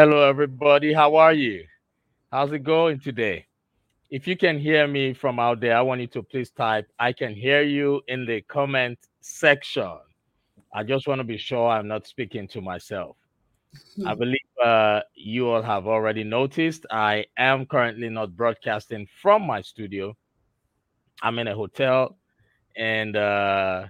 Hello, everybody. How are you? How's it going today? If you can hear me from out there, I want you to please type I can hear you in the comment section. I just want to be sure I'm not speaking to myself. I believe uh, you all have already noticed I am currently not broadcasting from my studio. I'm in a hotel and uh,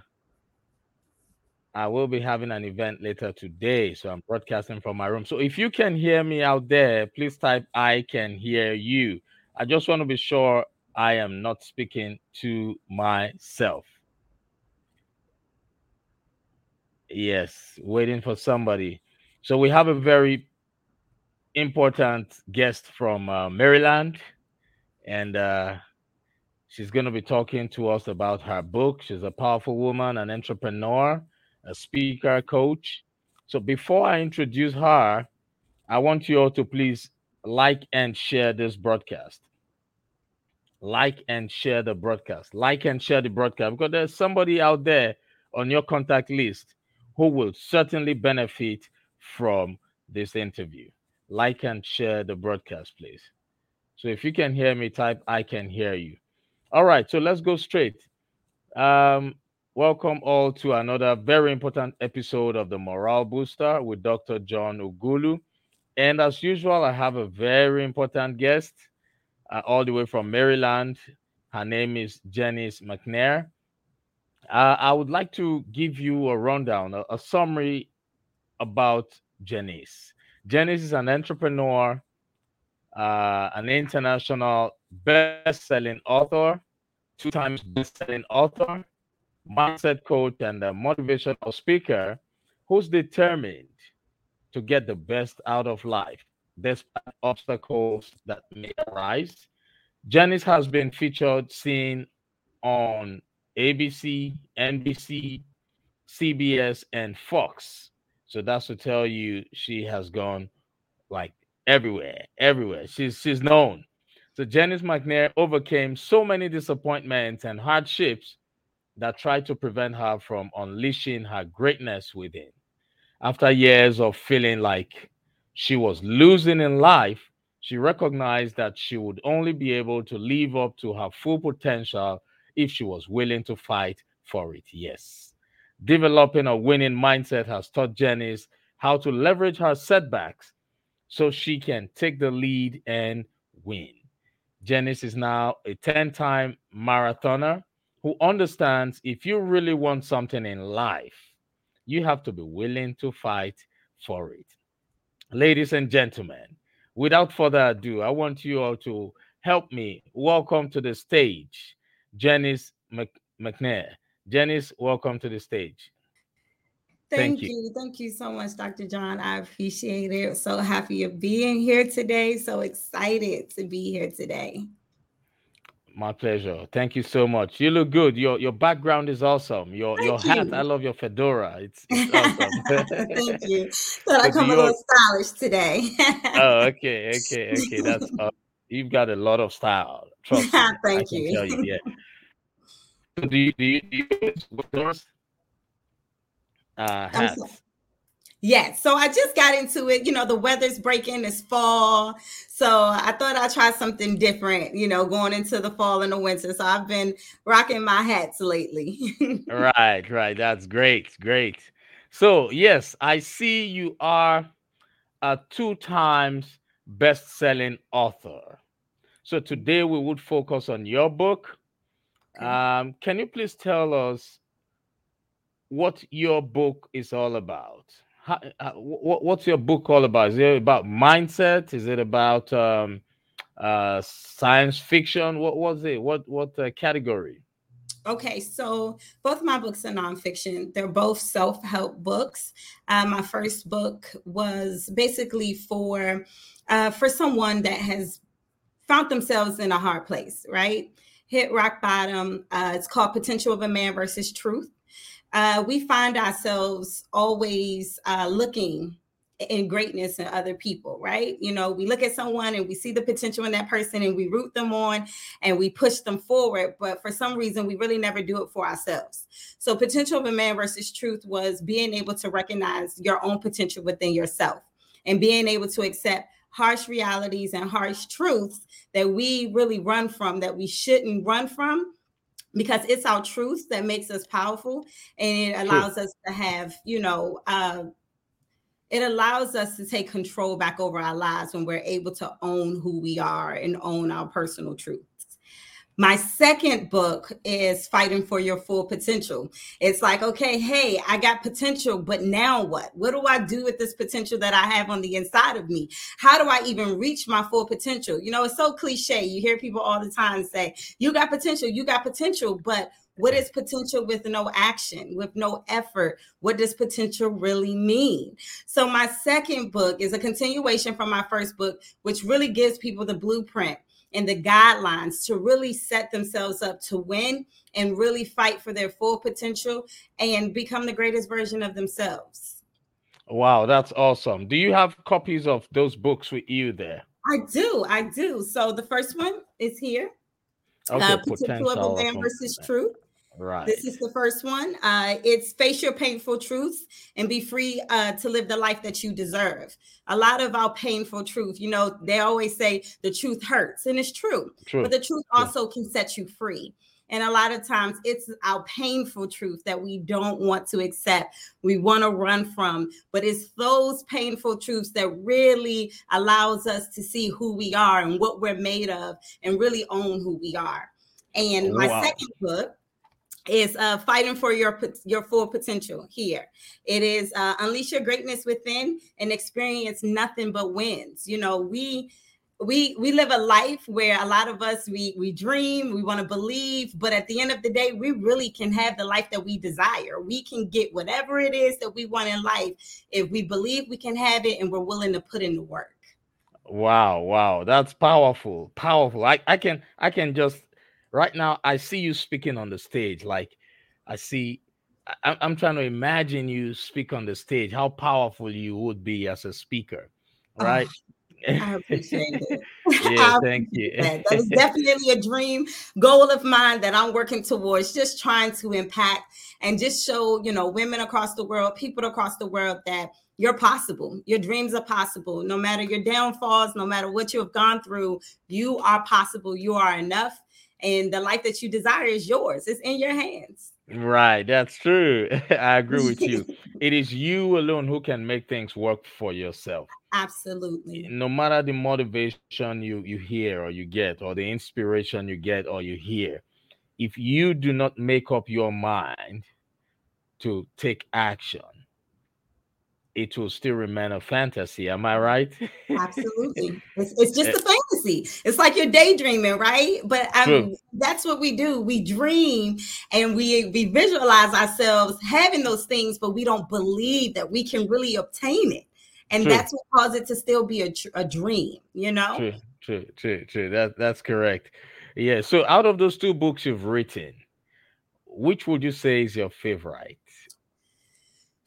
I will be having an event later today. So I'm broadcasting from my room. So if you can hear me out there, please type I can hear you. I just want to be sure I am not speaking to myself. Yes, waiting for somebody. So we have a very important guest from uh, Maryland, and uh, she's going to be talking to us about her book. She's a powerful woman, an entrepreneur, a speaker, coach. So before I introduce her, I want you all to please like and share this broadcast. Like and share the broadcast. Like and share the broadcast because there's somebody out there on your contact list who will certainly benefit from this interview. Like and share the broadcast, please. So if you can hear me, type I can hear you. All right, so let's go straight. Um, welcome all to another very important episode of the Morale Booster with Dr. John Ughulu. And as usual, I have a very important guest uh, all the way from Maryland. Her name is Jenise McNair. Uh, I would like to give you a rundown, a, a summary about Jenise. Jenise is an entrepreneur, uh, an international best-selling author, two times best-selling author, mindset coach, and a motivational speaker who's determined to get the best out of life despite obstacles that may arise. Jenise has been featured, seen on ABC, NBC, CBS, and Fox. So that's to tell you she has gone like everywhere, everywhere. She's she's known. So Jenise McNair overcame so many disappointments and hardships that tried to prevent her from unleashing her greatness within. After years of feeling like she was losing in life, she recognized that she would only be able to live up to her full potential if she was willing to fight for it. Yes. Developing a winning mindset has taught Jenise how to leverage her setbacks so she can take the lead and win. Jenise is now a 10 time marathoner who understands if you really want something in life, you have to be willing to fight for it. Ladies and gentlemen, without further ado, I want you all to help me welcome to the stage Jenise Mc- McNair. Jenise, welcome to the stage. Thank, Thank you. you. Thank you so much, Dr. John. I appreciate it. So happy of being here today. So excited to be here today. My pleasure. Thank you so much. You look good. Your your background is awesome. Your Thank your hat. You. I love your fedora. It's, it's awesome. Thank you. Thought I come a little stylish today. oh, okay, okay, okay. That's uh, you've got a lot of style. Trust me. Thank you. Tell you. Yeah. So do you do you, do you uh, hats? Yeah, so I just got into it. You know, the weather's breaking, it's fall. So I thought I'd try something different, you know, going into the fall and the winter. So I've been rocking my hats lately. right, right. That's great. Great. So, yes, I see you are a two times best selling author. So today we would focus on your book. Okay. Um, can you please tell us what your book is all about? How, how, what, what's your book all about? Is it about mindset? Is it about um, uh, science fiction? What was it? What what uh, category? Okay, so both my books are nonfiction. They're both self help books. Uh, my first book was basically for uh, for someone that has found themselves in a hard place, right? Hit rock bottom. Uh, it's called Potential of a Man versus Truth uh, we find ourselves always uh, looking in greatness in other people, right? You know, we look at someone and we see the potential in that person and we root them on and we push them forward. But for some reason, we really never do it for ourselves. So, potential of a man versus truth was being able to recognize your own potential within yourself and being able to accept harsh realities and harsh truths that we really run from that we shouldn't run from because it's our truth that makes us powerful and it allows True. us to have you know uh, it allows us to take control back over our lives when we're able to own who we are and own our personal truths my second book is Fighting for Your Full Potential. It's like, okay, hey, I got potential, but now what? What do I do with this potential that I have on the inside of me? How do I even reach my full potential? You know, it's so cliche. You hear people all the time say, you got potential, you got potential, but what is potential with no action, with no effort? What does potential really mean? So, my second book is a continuation from my first book, which really gives people the blueprint and the guidelines to really set themselves up to win and really fight for their full potential and become the greatest version of themselves. Wow, that's awesome. Do you have copies of those books with you there? I do. I do. So the first one is here. Okay, uh, potential of a man versus truth. Right. This is the first one. Uh, it's face your painful truths and be free uh, to live the life that you deserve. A lot of our painful truth, you know, they always say the truth hurts, and it's true. true. But the truth true. also can set you free. And a lot of times it's our painful truth that we don't want to accept, we want to run from. But it's those painful truths that really allows us to see who we are and what we're made of and really own who we are. And my wow. second book is uh, fighting for your your full potential here. It is uh, unleash your greatness within and experience nothing but wins. You know, we we we live a life where a lot of us we we dream, we want to believe, but at the end of the day, we really can have the life that we desire. We can get whatever it is that we want in life if we believe we can have it and we're willing to put in the work. Wow, wow, that's powerful, powerful. I I can I can just right now i see you speaking on the stage like i see I, i'm trying to imagine you speak on the stage how powerful you would be as a speaker right oh. I appreciate it. yeah, thank you. That. that is definitely a dream goal of mine that I'm working towards, just trying to impact and just show, you know, women across the world, people across the world that you're possible. Your dreams are possible. No matter your downfalls, no matter what you have gone through, you are possible. You are enough and the life that you desire is yours. It's in your hands. Right, that's true. I agree with you. it is you alone who can make things work for yourself. Absolutely. No matter the motivation you you hear or you get or the inspiration you get or you hear, if you do not make up your mind to take action, it will still remain a fantasy. Am I right? Absolutely. It's, it's just eh a fantasy. It's like you're daydreaming, right? But um, I mean, that's what we do. We dream and we, we visualize ourselves having those things, but we don't believe that we can really obtain it. And true. that's what causes it to still be a, a dream, you know? True, true, true, true. That, that's correct. Yeah. So out of those two books you've written, which would you say is your favorite?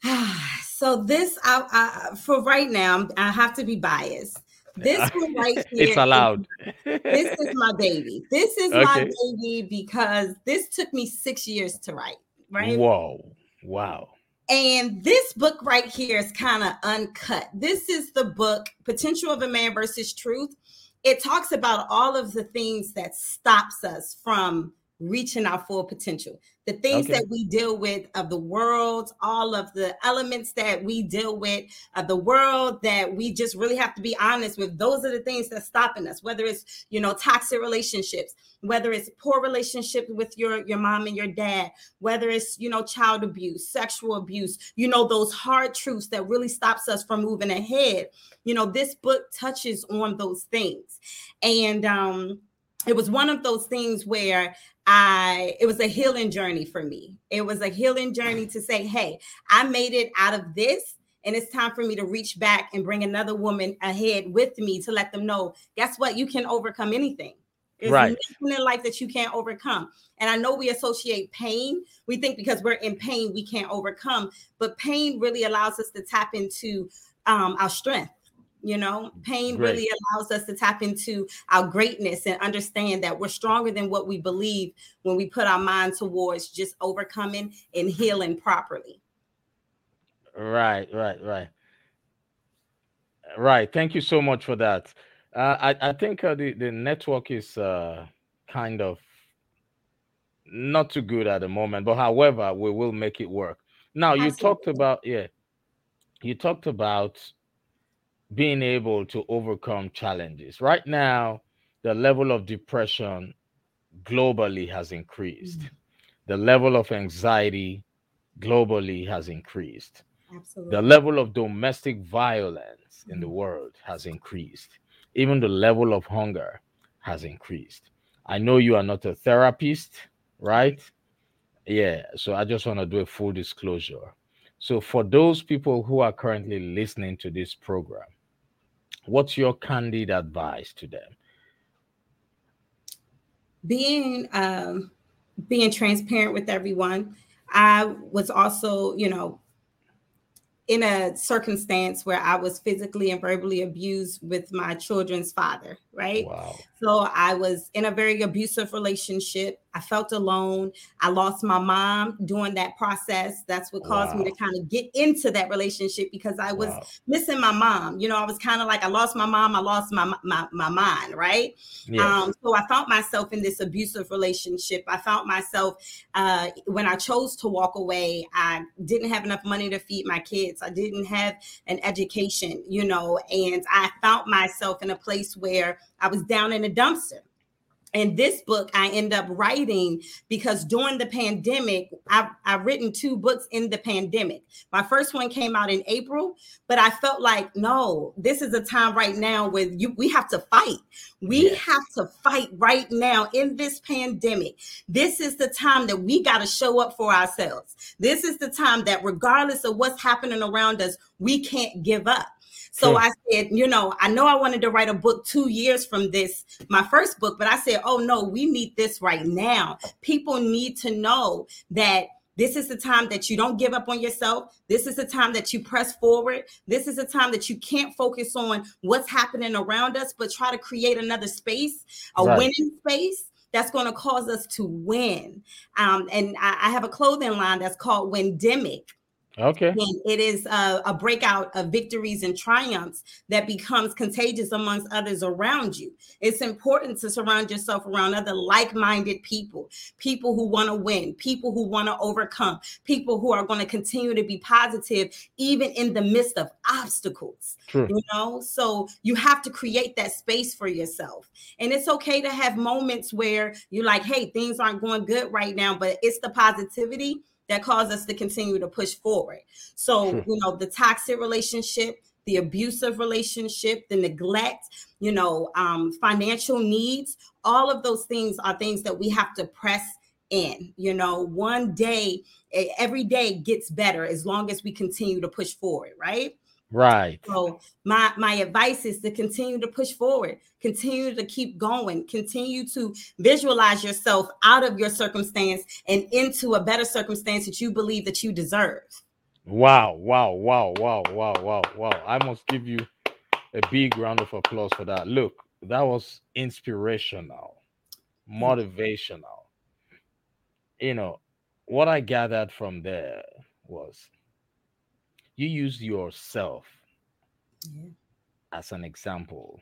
So this, I, I, for right now, I have to be biased. This one right here, it's allowed. this is my baby. This is okay. my baby because this took me six years to write. Right? Whoa! Wow. And this book right here is kind of uncut. This is the book Potential of a Man versus Truth. It talks about all of the things that stops us from reaching our full potential. The things okay. that we deal with of the world all of the elements that we deal with of the world that we just really have to be honest with those are the things that's stopping us whether it's you know toxic relationships whether it's poor relationship with your your mom and your dad whether it's you know child abuse sexual abuse you know those hard truths that really stops us from moving ahead. You know this book touches on those things. And um it was one of those things where I it was a healing journey for me. It was a healing journey to say, "Hey, I made it out of this." And it's time for me to reach back and bring another woman ahead with me to let them know, guess what? You can overcome anything. There's right. nothing in life that you can't overcome. And I know we associate pain. We think because we're in pain, we can't overcome. But pain really allows us to tap into um, our strength you know, pain Great. really allows us to tap into our greatness and understand that we're stronger than what we believe when we put our mind towards just overcoming and healing properly. Right, right, right. Right. Thank you so much for that. Uh, I, I think uh, the, the network is uh, kind of not too good at the moment, but however, we will make it work. Now, you Absolutely. talked about, yeah, you talked about being able to overcome challenges. Right now, the level of depression globally has increased, Mm, the level of anxiety globally has increased, Absolutely. the level of domestic violence in the Mm, world has increased, even the level of hunger has increased. I know you are not a therapist, right? Yeah, so I just want to do a full disclosure. So, for those people who are currently listening to this program, what's your candid advice to them? Being um, being transparent with everyone. I was also, you know, in a circumstance where I was physically and verbally abused with my children's father, right? Wow. So I was in a very abusive relationship. I felt alone. I lost my mom during that process. That's what caused me to kind of get into that relationship because I was Wow. missing my mom. You know, I was kind of like I lost my mom, I lost my my my mind, right? Yes. Um, so I found myself in this abusive relationship. I found myself uh, when I chose to walk away. I didn't have enough money to feed my kids. I didn't have an education, you know, and I found myself in a place where I was down in a dumpster. And this book I end up writing because during the pandemic, I've, I've written two books in the pandemic. My first one came out in April, but I felt like, no, this is a time right now where you we have to fight. We Yes. have to fight right now in this pandemic. This is the time that we got to show up for ourselves. This is the time that, regardless of what's happening around us, we can't give up. So True. I said, you know, I know I wanted to write a book two years from this, my first book, but I said, oh no, we need this right now. People need to know that this is the time that you don't give up on yourself. This is the time that you press forward. This is the time that you can't focus on what's happening around us, but try to create another space, a Right. winning space that's going to cause us to win. Um, and I, I have a clothing line that's called Windemic. Okay. And it is a, a breakout of victories and triumphs that becomes contagious amongst others around you. It's important to surround yourself around other like minded people, people who want to win, people who want to overcome, people who are going to continue to be positive, even in the midst of obstacles. True. You know, so you have to create that space for yourself. And it's okay to have moments where you're like, hey, things aren't going good right now, but it's the positivity that cause us to continue to push forward. So, True. you know, the toxic relationship, the abusive relationship, the neglect, you know, um, financial needs, all of those things are things that we have to press in. You know, one day, every day gets better as long as we continue to push forward, right? Right. So my my advice is to continue to push forward, continue to keep going, continue to visualize yourself out of your circumstance and into a better circumstance that you believe that you deserve. Wow. Wow. Wow. Wow. Wow. Wow. Wow. I must give you a big round of applause for that. Look, that was inspirational, motivational. You know, what I gathered from there was you used yourself Yeah. as an example.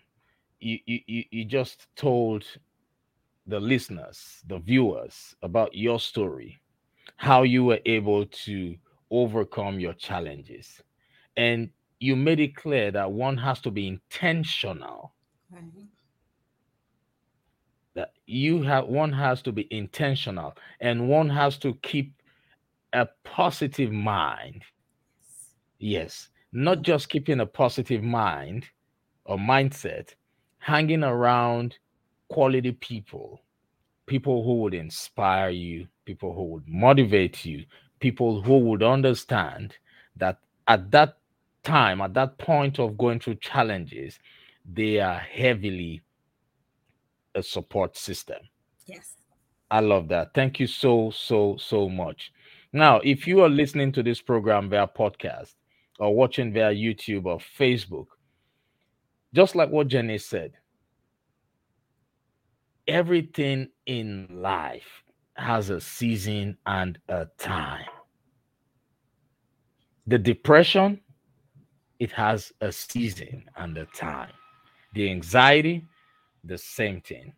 You, you, you, you just told the listeners, the viewers about your story, how you were able to overcome your challenges. And you made it clear that one has to be intentional, Right. that you have one has to be intentional and one has to keep a positive mind. Yes, not just keeping a positive mind or mindset, hanging around quality people, people who would inspire you, people who would motivate you, people who would understand that at that time, at that point of going through challenges, they are heavily a support system. Yes. I love that. Thank you so, so, so much. Now, if you are listening to this program via podcast or watching via YouTube or Facebook, just like what Jenny said, everything in life has a season and a time. The depression it has a season and a time. The anxiety, the same thing.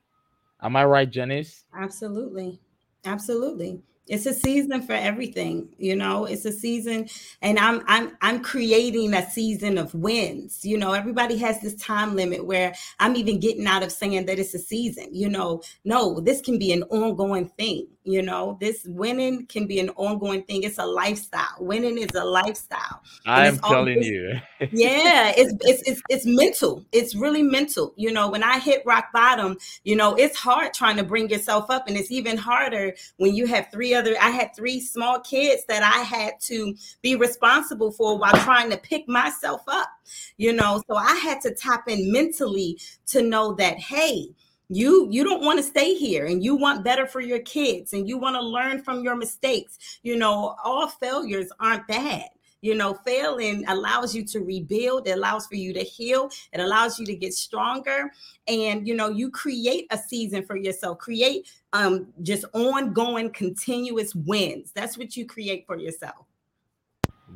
Am I right, Jenise? Absolutely. Absolutely it's a season for everything you know? It's a season and i'm i'm i'm creating a season of wins you know? Everybody has this time limit where i'm even getting out of saying that it's a season you know? No this can be an ongoing thing you know this winning can be an ongoing thing. It's a lifestyle. Winning is a lifestyle. I'm telling you. Yeah it's, it's it's it's mental. It's really mental. You know when i hit rock bottom you know it's hard trying to bring yourself up and it's even harder when you have three other i had three small kids that i had to be responsible for while trying to pick myself up you know. So i had to tap in mentally to know that hey you you don't want to stay here and you want better for your kids and you want to learn from your mistakes. You know all failures aren't bad. You know failing allows you to rebuild it allows for you to heal it allows you to get stronger and you know you create a season for yourself. Create um just ongoing continuous wins. That's what you create for yourself.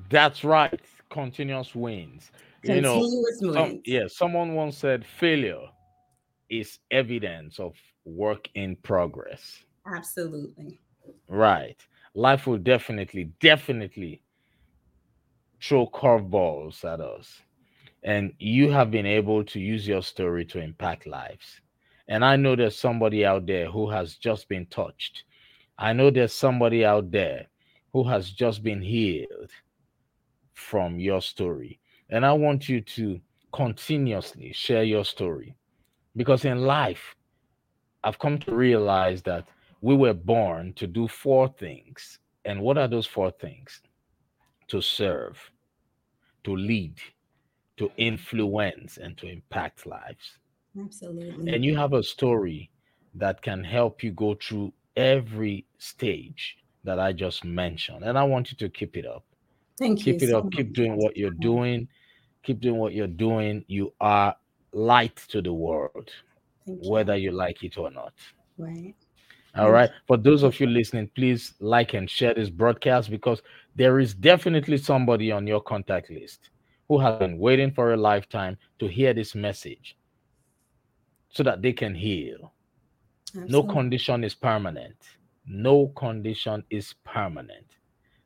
That's right continuous wins. Continuous you know wins. Some, yeah someone once said failure is evidence of work in progress. Absolutely. Right. Life will definitely, definitely throw curveballs at us. And you have been able to use your story to impact lives. And I know there's somebody out there who has just been touched. I know there's somebody out there who has just been healed from your story. And I want you to continuously share your story because in life, I've come to realize that we were born to do four things. And what are those four things? To serve, to lead, to influence, and to impact lives. Absolutely. And you have a story that can help you go through every stage that I just mentioned. And I want you to keep it up. Thank keep you. Keep it so up. Much. Keep doing what you're doing. Keep doing what you're doing. You are light to the world, whether you like it or not. Right. All right. For those of you listening, please like and share this broadcast because there is definitely somebody on your contact list who has been waiting for a lifetime to hear this message so that they can heal. Absolutely. No condition is permanent. No condition is permanent.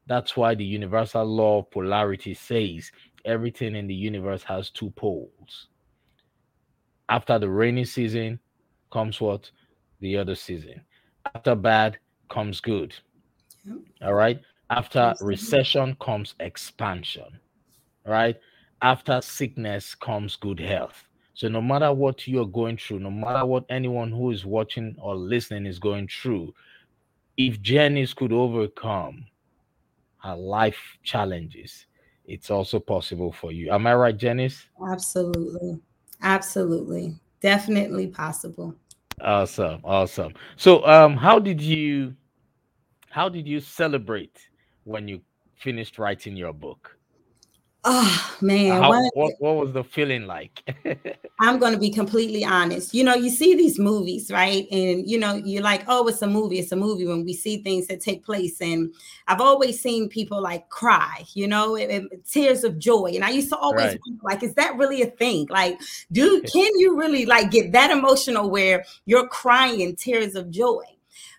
That's why the universal law of polarity says everything in the universe has two poles after the rainy season comes what? The other season. After bad comes good. Yep. All right. After recession comes expansion. Right. After sickness comes good health. So no matter what you're going through, no matter what anyone who is watching or listening is going through, if Jenise could overcome her life challenges, it's also possible for you. Am I right, Jenise? Absolutely. Absolutely. Definitely possible. Awesome. Awesome. So um how did you how did you celebrate when you finished writing your book? Oh man, How, what, what was the feeling like? I'm going to be completely honest. You know, you see these movies, right? And you know, you're like, oh, it's a movie. It's a movie when we see things that take place. And I've always seen people like cry, you know, tears of joy. And I used to always right. like, is that really a thing? Like, do can you really like get that emotional where you're crying tears of joy?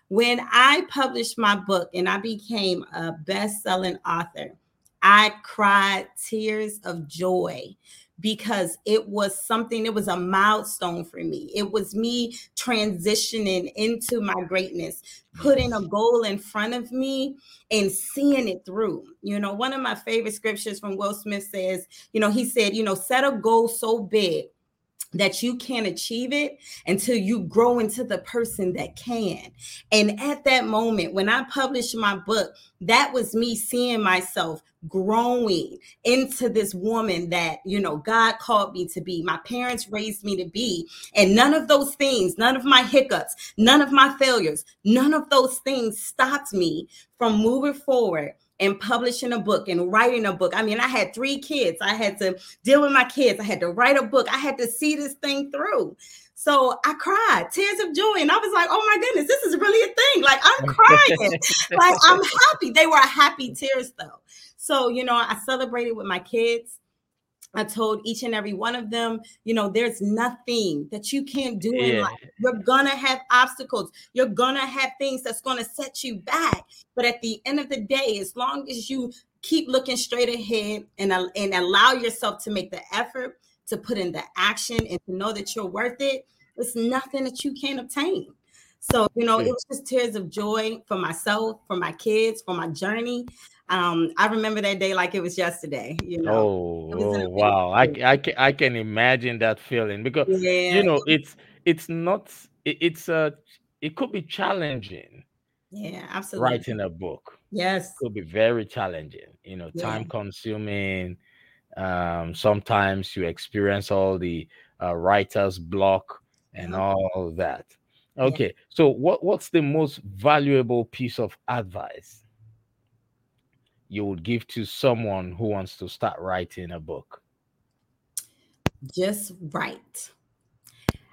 When I published my book and I became a best-selling author I cried tears of joy because it was something, it was a milestone for me. It was me transitioning into my greatness, putting a goal in front of me and seeing it through. You know, one of my favorite scriptures from Will Smith says, you know, he said, you know, set a goal so big that you can't achieve it until you grow into the person that can. And at that moment, when I published my book, that was me seeing myself growing into this woman that, you know, God called me to be. My parents raised me to be. And none of those things, none of my hiccups, none of my failures, none of those things stopped me from moving forward and publishing a book and writing a book. I mean, I had three kids. I had to deal with my kids. I had to write a book. I had to see this thing through. So I cried tears of joy. And I was like, oh my goodness, this is really a thing. Like I'm crying. like I'm happy. They were happy tears though. So, you know, I celebrated with my kids I told each and every one of them, you know, there's nothing that you can't do in life. You're gonna have obstacles. You're gonna have things that's gonna set you back. But at the end of the day, as long as you keep looking straight ahead and, and allow yourself to make the effort to put in the action and to know that you're worth it, it's nothing that you can't obtain. So, you know, it was just tears of joy for myself, for my kids, for my journey. Um, I remember that day like it was yesterday, you know. Oh, oh wow. I, I, can, I can imagine that feeling because, yeah. you know, it's, it's not, it, it's a, it could be challenging. Yeah, absolutely. Writing a book. Yes. It could be very challenging, you know, yeah. time consuming. Um, sometimes you experience all the uh, writer's block and yeah. all that. Okay, so what what's the most valuable piece of advice you would give to someone who wants to start writing a book? Just write.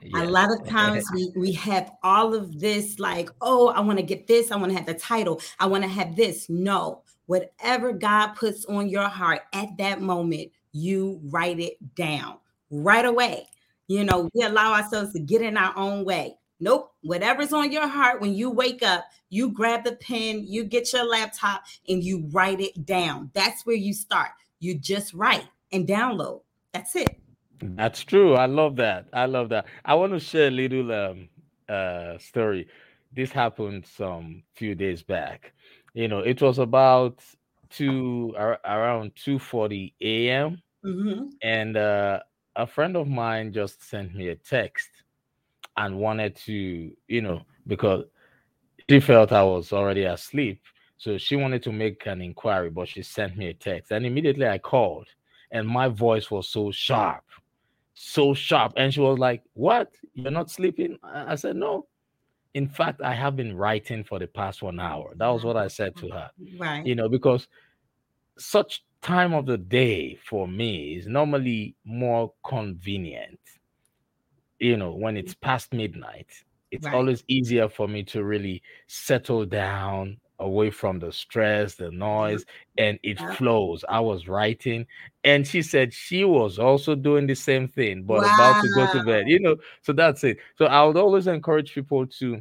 Yes. A lot of times we, we have all of this, like, oh, I want to get this, I want to have the title, I want to have this. No, whatever God puts on your heart at that moment, you write it down right away. You know, we allow ourselves to get in our own way. Nope. Whatever's on your heart when you wake up, you grab the pen, you get your laptop, and you write it down. That's where you start. You just write and download. That's it. That's true. I love that. I love that. I want to share a little um, uh, story. This happened some few days back. You know, it was about two around two forty a.m. Mm-hmm. and uh, a friend of mine just sent me a text and wanted to, you know, because she felt I was already asleep. So she wanted to make an inquiry, but she sent me a text. And immediately I called, and my voice was so sharp, so sharp. And she was like, What? You're not sleeping? I said, No. In fact, I have been writing for the past one hour. That was what I said to her. Right. You know, because such time of the day for me is normally more convenient you know, when it's past midnight, it's right. always easier for me to really settle down away from the stress, the noise, and it yeah. flows. I was writing, and she said she was also doing the same thing, but wow. about to go to bed, you know. So that's it. So I would always encourage people to,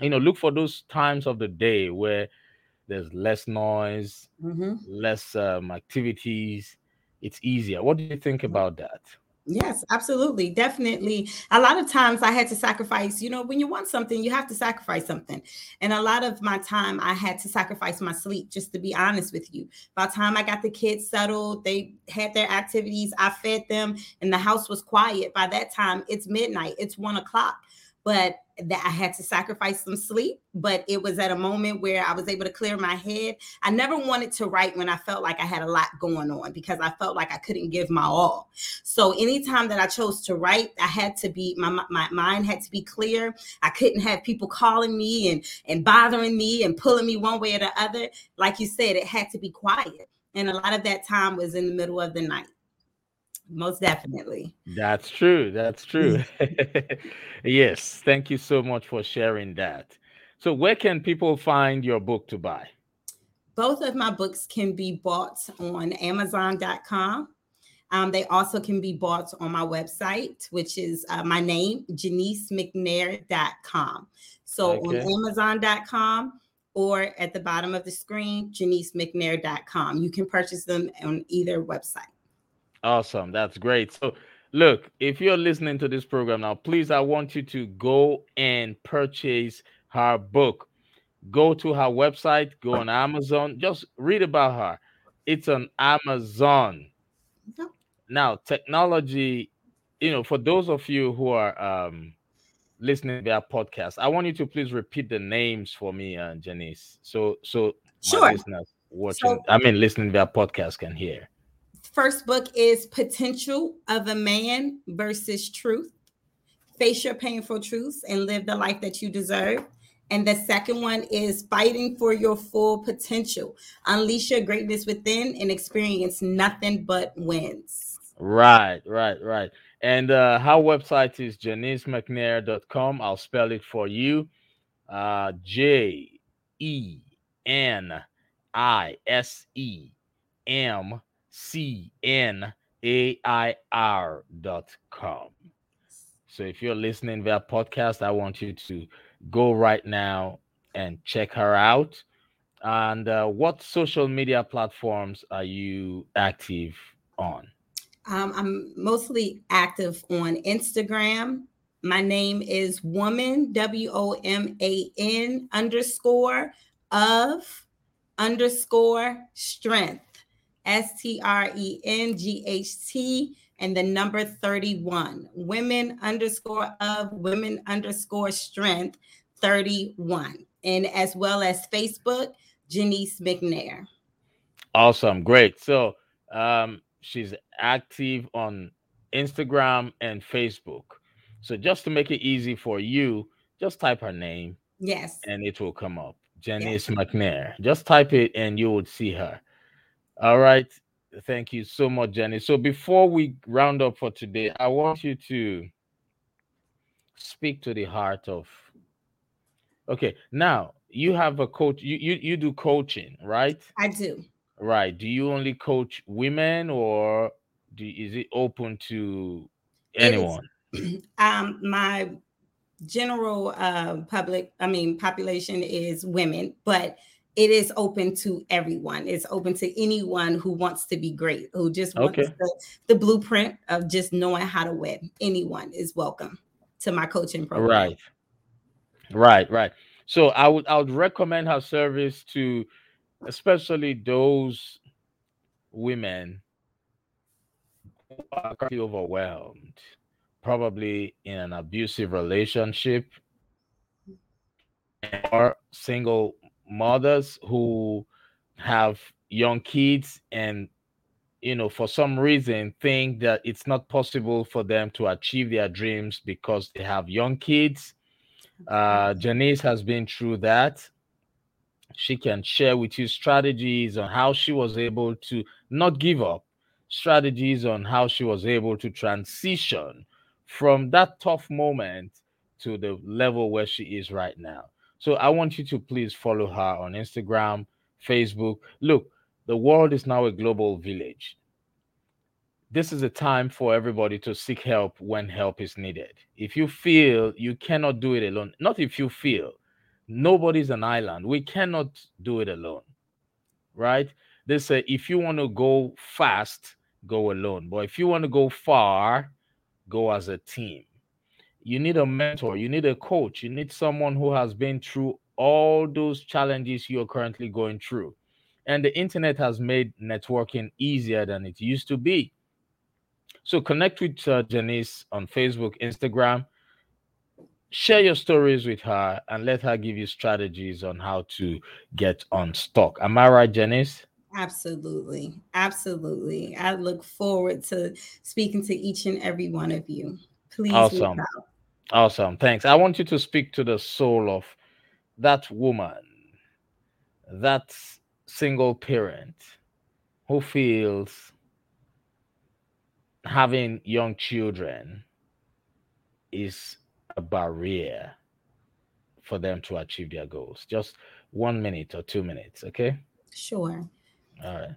you know, look for those times of the day where there's less noise, mm-hmm. less um, activities. It's easier. What do you think about that? Yes, absolutely. Definitely. A lot of times I had to sacrifice, you know, when you want something, you have to sacrifice something. And a lot of my time I had to sacrifice my sleep, just to be honest with you. By the time I got the kids settled, they had their activities, I fed them, and the house was quiet. By that time, it's midnight, it's one o'clock. But that I had to sacrifice some sleep, but it was at a moment where I was able to clear my head. I never wanted to write when I felt like I had a lot going on because I felt like I couldn't give my all. So anytime that I chose to write, I had to be my my mind had to be clear. I couldn't have people calling me and and bothering me and pulling me one way or the other. Like you said, it had to be quiet. And a lot of that time was in the middle of the night most definitely. That's true. That's true. yes. Thank you so much for sharing that. So, where can people find your book to buy? Both of my books can be bought on Amazon.com. Um, they also can be bought on my website, which is uh, my name, JeniseMcNair.com. So okay. on Amazon.com or at the bottom of the screen, JeniseMcNair.com. You can purchase them on either website. Awesome. That's great. So, look, if you're listening to this program now, please, I want you to go and purchase her book. Go to her website, go on Amazon, just read about her. It's on Amazon. Now, technology, you know, for those of you who are um, listening to our podcast, I want you to please repeat the names for me, uh, Jenise. So, so sure. my listeners watching, so, I mean, listening to our podcast can hear. First book is Potential of a Man versus Truth. Face your painful truths and live the life that you deserve. And the second one is Fighting for Your Full Potential. Unleash your greatness within and experience nothing but wins. Right, right, right. And uh, our website is jenisemcnair.com. I'll spell it for you. Uh, J E N I S E M C N A-I-R.com. So if you're listening via podcast, I want you to go right now and check her out. And uh, what social media platforms are you active on? Um, I'm mostly active on Instagram. My name is woman, W O M A N underscore of underscore strength, S T R E N G H T, and the number 31. Women underscore of women underscore strength 31. And as well as Facebook, Jenise McNair. Awesome. Great. So um, she's active on Instagram and Facebook. So just to make it easy for you, just type her name. Yes. And it will come up. Jenise yes. McNair. Just type it and you would see her. All right. Thank you so much, Jenny. So before we round up for today, I want you to speak to the heart of okay now you have a coach you you, you do coaching right? I do. Right. Do you only coach women or do is it open to anyone? Um my general uh public i mean population is women but it is open to everyone. It's open to anyone who wants to be great who just wants okay. the, the blueprint of just knowing how to win. Anyone is welcome to my coaching program. Right. Right right. So i would i would recommend her service to especially those women who are currently overwhelmed probably in an abusive relationship or single mothers who have young kids and you know for some reason think that it's not possible for them to achieve their dreams because they have young kids. Uh jenise has been through that. She can share with you strategies on how she was able to not give up strategies on how she was able to transition from that tough moment to the level where she is right now. So I want you to please follow her on Instagram, Facebook. Look, the world is now a global village. This is a time for everybody to seek help when help is needed. If you feel you cannot do it alone, not if you feel, nobody's an island. We cannot do it alone, right? They say if you want to go fast, go alone. But if you want to go far, go as a team. You need a mentor, you need a coach, you need someone who has been through all those challenges you're currently going through. And the internet has made networking easier than it used to be. So connect with uh, Jenise on Facebook, Instagram. Share your stories with her and let her give you strategies on how to get unstuck. Am I right, Jenise? Absolutely. Absolutely. I look forward to speaking to each and every one of you. Please. Awesome. Awesome. Thanks. I want you to speak to the soul of that woman, that single parent who feels having young children is a barrier for them to achieve their goals. Just one minute or two minutes, okay? Sure. All right.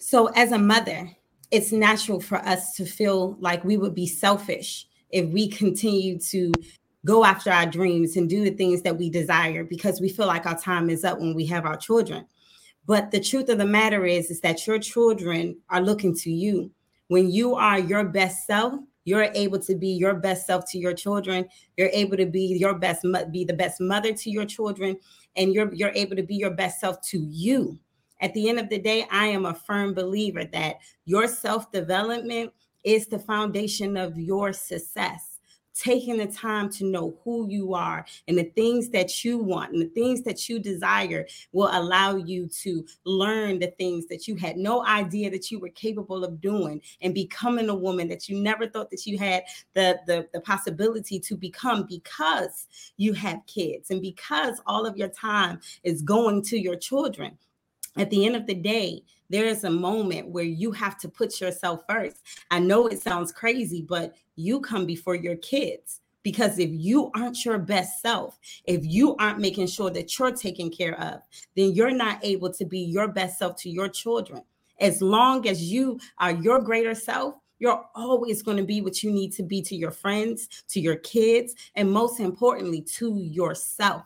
So, as a mother, it's natural for us to feel like we would be selfish if we continue to go after our dreams and do the things that we desire because we feel like our time is up when we have our children. But the truth of the matter is, is that your children are looking to you. When you are your best self, you're able to be your best self to your children. You're able to be your best, be the best mother to your children, and you're you're able to be your best self to you. At the end of the day, I am a firm believer that your self development is the foundation of your success. Taking the time to know who you are and the things that you want and the things that you desire will allow you to learn the things that you had no idea that you were capable of doing and becoming a woman that you never thought that you had the, the, the possibility to become because you have kids and because all of your time is going to your children at the end of the day, there is a moment where you have to put yourself first. I know it sounds crazy, but you come before your kids because if you aren't your best self, if you aren't making sure that you're taken care of, then you're not able to be your best self to your children. As long as you are your greater self, you're always going to be what you need to be to your friends, to your kids, and most importantly, to yourself.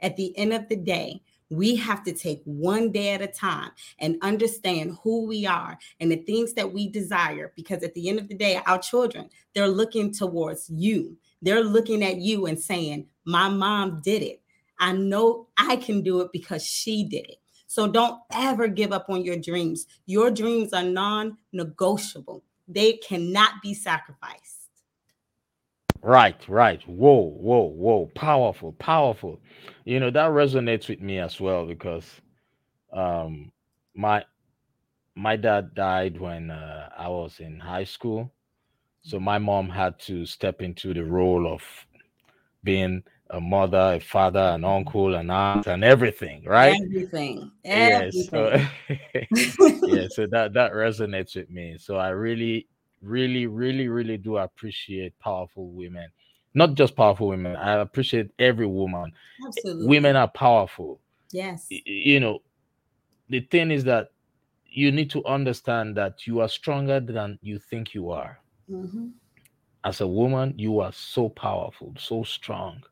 At the end of the day, we have to take one day at a time and understand who we are and the things that we desire. Because at the end of the day, our children, they're looking towards you. They're looking at you and saying, My mom did it. I know I can do it because she did it. So don't ever give up on your dreams. Your dreams are non negotiable, they cannot be sacrificed. Right, right. Whoa, whoa, whoa. Powerful, powerful. You know, that resonates with me as well because um my my dad died when uh, I was in high school. So my mom had to step into the role of being a mother, a father, an uncle, an aunt, and everything, right? Everything. Everything. Yes. So, yeah, so that that resonates with me. So I really really, really, really do appreciate powerful women. Not just powerful women. I appreciate every woman. Absolutely. Women are powerful. Yes. You know, the thing is that you need to understand that you are stronger than you think you are. Mm-hmm. As a woman, you are so powerful, so strong.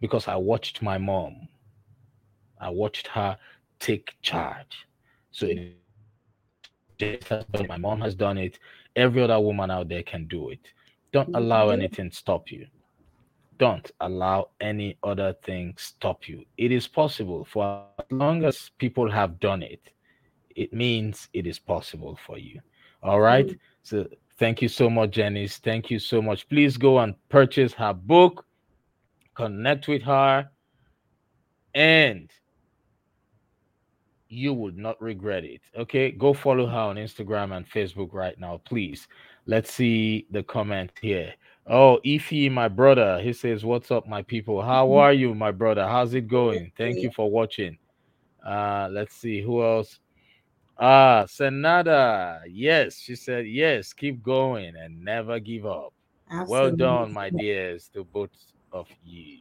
Because I watched my mom, I watched her take charge. So it my mom has done it. Every other woman out there can do it. Don't allow anything to stop you. Don't allow any other thing stop you. It is possible for as long as people have done it. It means it is possible for you. All right. Mm-hmm. So thank you so much, Jenise. Thank you so much. Please go and purchase her book, connect with her, and you would not regret it. Okay, go follow her on Instagram and Facebook right now, please. Let's see the comment here. Oh, Ify, my brother, he says, What's up, my people? How mm-hmm. are you, my brother? How's it going? Thank you for watching. Uh, let's see who else. Ah, Senada. Yes, she said, Yes, keep going and never give up. Absolutely. Well done, my dears, to both of you.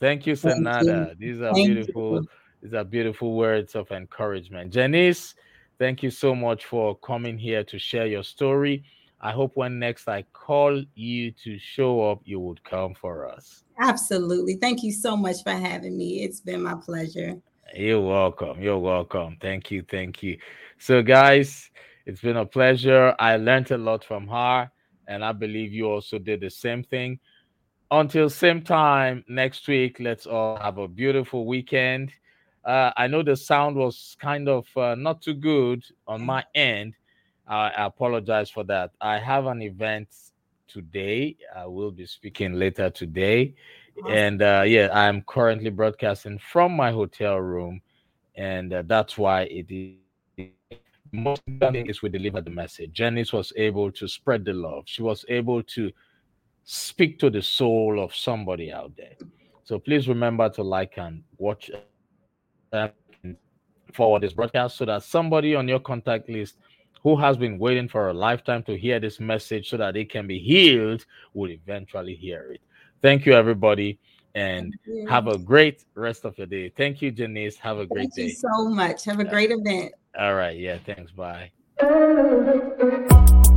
Thank you, Senada. Thank you. These are Thank beautiful. You these are beautiful words of encouragement. Jenise, thank you so much for coming here to share your story. I hope when next I call you to show up, you would come for us. Absolutely. Thank you so much for having me. It's been my pleasure. You're welcome. You're welcome. Thank you. Thank you. So, guys, it's been a pleasure. I learned a lot from her, and I believe you also did the same thing. Until same time next week, let's all have a beautiful weekend. Uh, I know the sound was kind of uh, not too good on my end. I, I apologize for that. I have an event today. I will be speaking later today. And uh, yeah, I'm currently broadcasting from my hotel room. And uh, that's why it is most important is we deliver the message. Jenise was able to spread the love. She was able to speak to the soul of somebody out there. So please remember to like and watch uh, forward this broadcast so that somebody on your contact list who has been waiting for a lifetime to hear this message so that they can be healed will eventually hear it. Thank you, everybody, and have a great rest of your day. Thank you, Jenise. Have a great Thank day. Thank you so much. Have a great event. All right. Yeah. Thanks. Bye.